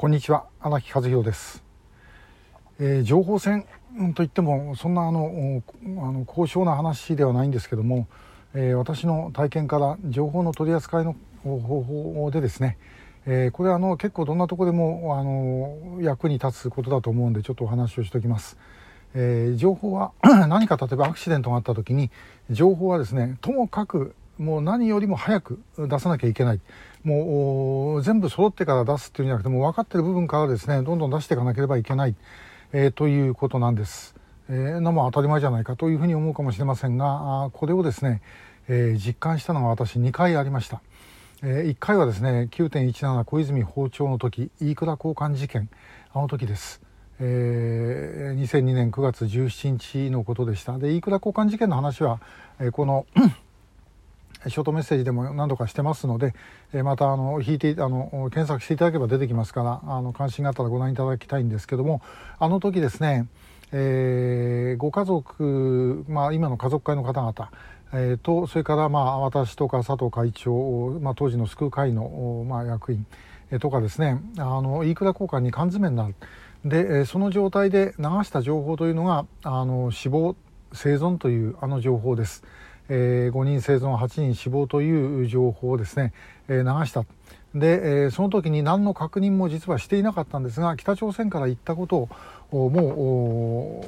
こんにちは荒木和弘です、えー、情報戦といってもそんなあのあの高尚な話ではないんですけども、えー、私の体験から情報の取り扱いの方法でですね、えー、これあの結構どんなとこでもあの役に立つことだと思うんでちょっとお話をしておきます。えー、情報は 何か例えばアクシデントがあった時に情報はですねともかくもう何よりも早く出さなきゃいけないもう全部揃ってから出すっていうんじゃなくてもう分かってる部分からですねどんどん出していかなければいけない、えー、ということなんです。えー、のも当たり前じゃないかというふうに思うかもしれませんがこれをですね、えー、実感したのが私2回ありました。えー、1回はですね9.17小泉訪朝の時飯倉交換事件あの時です。えー、2002年9月17日のことでしたで飯倉交換事件の話は、えー、このショートメッセージでも何度かしてますので、え、またあの引いてあの検索していただければ出てきますからあの関心があったらご覧いただきたいんですけどもあの時ですね、えー、ご家族、まあ、今の家族会の方々えーと、それからまあ私とか佐藤会長、まあ、当時の救う会の、まあ、役員とかですねあの飯倉交換に缶詰になるでその状態で流した情報というのがあの死亡生存というあの情報です。えー、5人生存8人死亡という情報をですね、えー、流したで、えー、その時に何の確認も実はしていなかったんですが北朝鮮から言ったことをも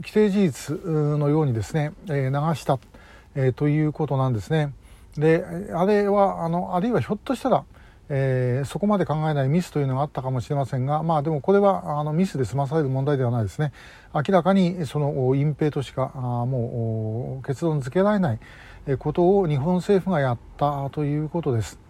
う既成事実のようにですね、えー、流した、えー、ということなんですね。であれはあのあるいはひょっとしたらえー、そこまで考えないミスというのがあったかもしれませんが、まあ、でもこれはあのミスで済まされる問題ではないですね明らかにその隠蔽としかあもう結論付けられないことを日本政府がやったということです。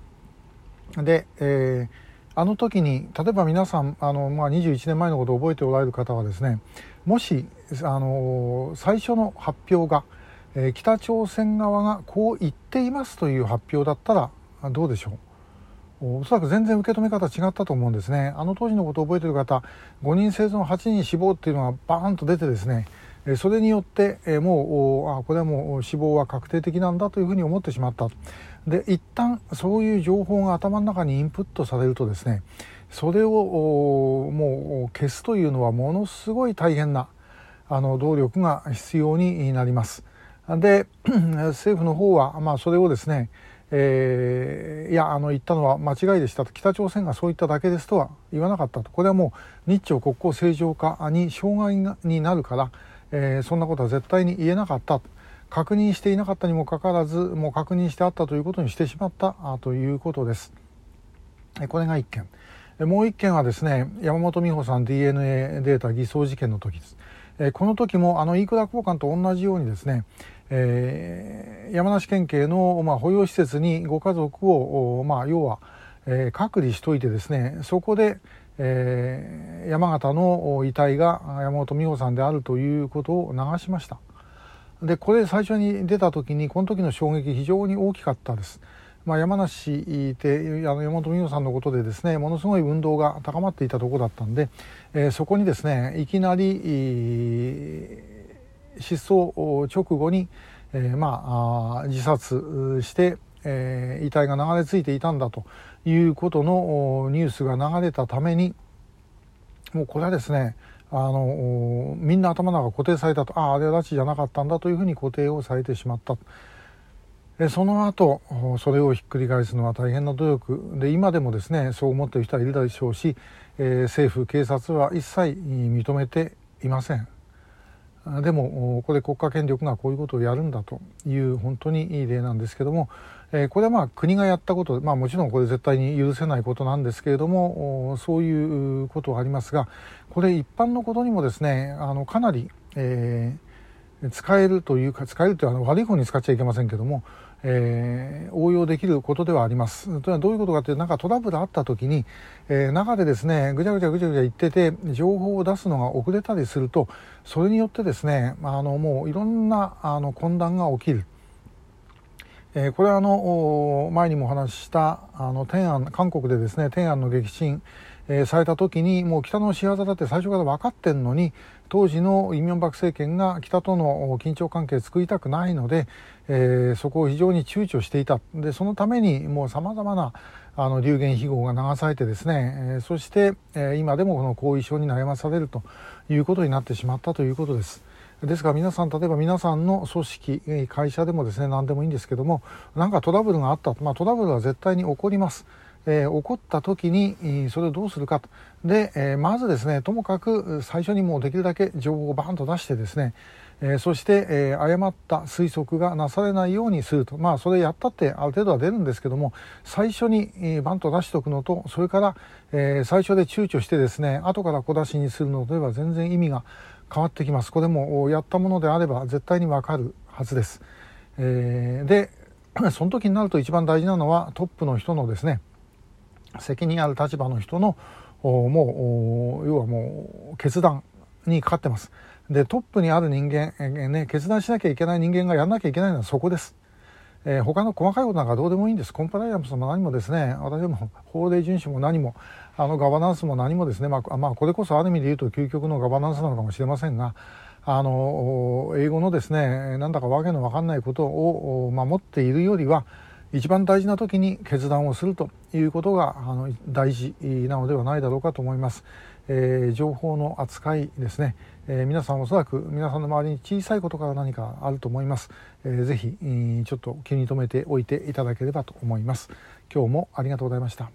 で、えー、あの時に例えば皆さんあの、まあ、21年前のことを覚えておられる方はですねもしあの最初の発表が、えー、北朝鮮側がこう言っていますという発表だったらどうでしょう？おそらく全然受け止め方違ったと思うんですね。あの当時のことを覚えてる方、5人生存8人死亡っていうのがバーンと出てですね、それによってもうあこれはもう死亡は確定的なんだというふうに思ってしまった。で一旦そういう情報が頭の中にインプットされるとですねそれをもう消すというのはものすごい大変なあの動力が必要になります。で 政府の方は、まあ、それをですねえー、いやあの言ったのは間違いでしたと北朝鮮がそういっただけですとは言わなかったとこれはもう日朝国交正常化に障害になるから、えー、そんなことは絶対に言えなかった確認していなかったにもかかわらずもう確認してあったということにしてしまったということです。これが1件もう1件はですね山本美穂さん DNA データ偽装事件の時です。この時もあの飯倉交換と同じようにですねえー、山梨県警の、まあ、保養施設にご家族を、まあ、要は、えー、隔離しといてですねそこで、えー、山形の遺体が山本美穂さんであるということを流しましたでこれ最初に出た時にこの時の衝撃非常に大きかったです。まあ、山梨ってあの山本美穂さんのことでですねものすごい運動が高まっていたところだったんで、えー、そこにですねいきなり失踪直後に、えー、まあ自殺して、えー、遺体が流れ着いていたんだということのニュースが流れたためにもうこれはですねあのみんな頭の中固定されたとあああれは拉致じゃなかったんだというふうに固定をされてしまった。その後それをひっくり返すのは大変な努力で今でもですねそう思っている人はいるでしょうし、えー、政府警察は一切認めていません。でもこれ国家権力がこういうことをやるんだという本当にいい例なんですけども、えこれはまあ国がやったことまあもちろんこれ絶対に許せないことなんですけれどもそういうことはありますがこれ一般のことにもですねあのかなり、え、使えるというか使えるというのは悪い方に使っちゃいけませんけどもえー、応用できることではあります。というのはどういうことかというとなんかトラブルあった時に、えー、中でですねぐちゃぐちゃぐちゃぐちゃ言ってて情報を出すのが遅れたりするとそれによってですねあのもういろんなあの混乱が起きる。えー、これはあの前にもお話ししたあの天安韓国でですね天安の激震、えー、された時にもう北の仕業だって最初から分かってんのに当時のイ・ミョンバク政権が北との緊張関係を作りたくないので、えー、そこを非常に躊躇していたでそのためにもうさまざまなあの流言飛語が流されてですね、えー、そして、えー、今でもこの後遺症に悩まされるということになってしまったということです。ですから皆さん例えば皆さんの組織会社でもですね何でもいいんですけども何かトラブルがあった、まあ、トラブルは絶対に起こります。えー、起こった時にそれをどうするかと。で、えー、まずですねともかく最初にもうできるだけ情報をバーンと出してですね、えー、そして、え誤った推測がなされないようにすると。まあそれやったってある程度は出るんですけども最初に、えバンと出しておくのとそれから、え最初で躊躇してですね後から小出しにするのでは全然意味が変わってきます。これもやったものであれば絶対にわかるはずです。えで その時になると一番大事なのはトップの人のですね責任ある立場の人のもう要はもう決断にかかってます。でトップにある人間、えね、決断しなきゃいけない人間がやらなきゃいけないのはそこです。えー、他の細かいことなんかどうでもいいんです。コンプライアンスも何もですね、私も法令遵守も何も、あのガバナンスも何もですね、まあ、まあ、これこそある意味で言うと究極のガバナンスなのかもしれませんが、あの英語のですね、なんだかわけのわかんないことを守っているよりは、一番大事な時に決断をするということがあの大事なのではないだろうかと思います。えー、情報の扱いですね、えー、皆さんおそらく皆さんの周りに小さいことから何かあると思います。えー、ぜひちょっと気に留めておいていただければと思います。今日もありがとうございました。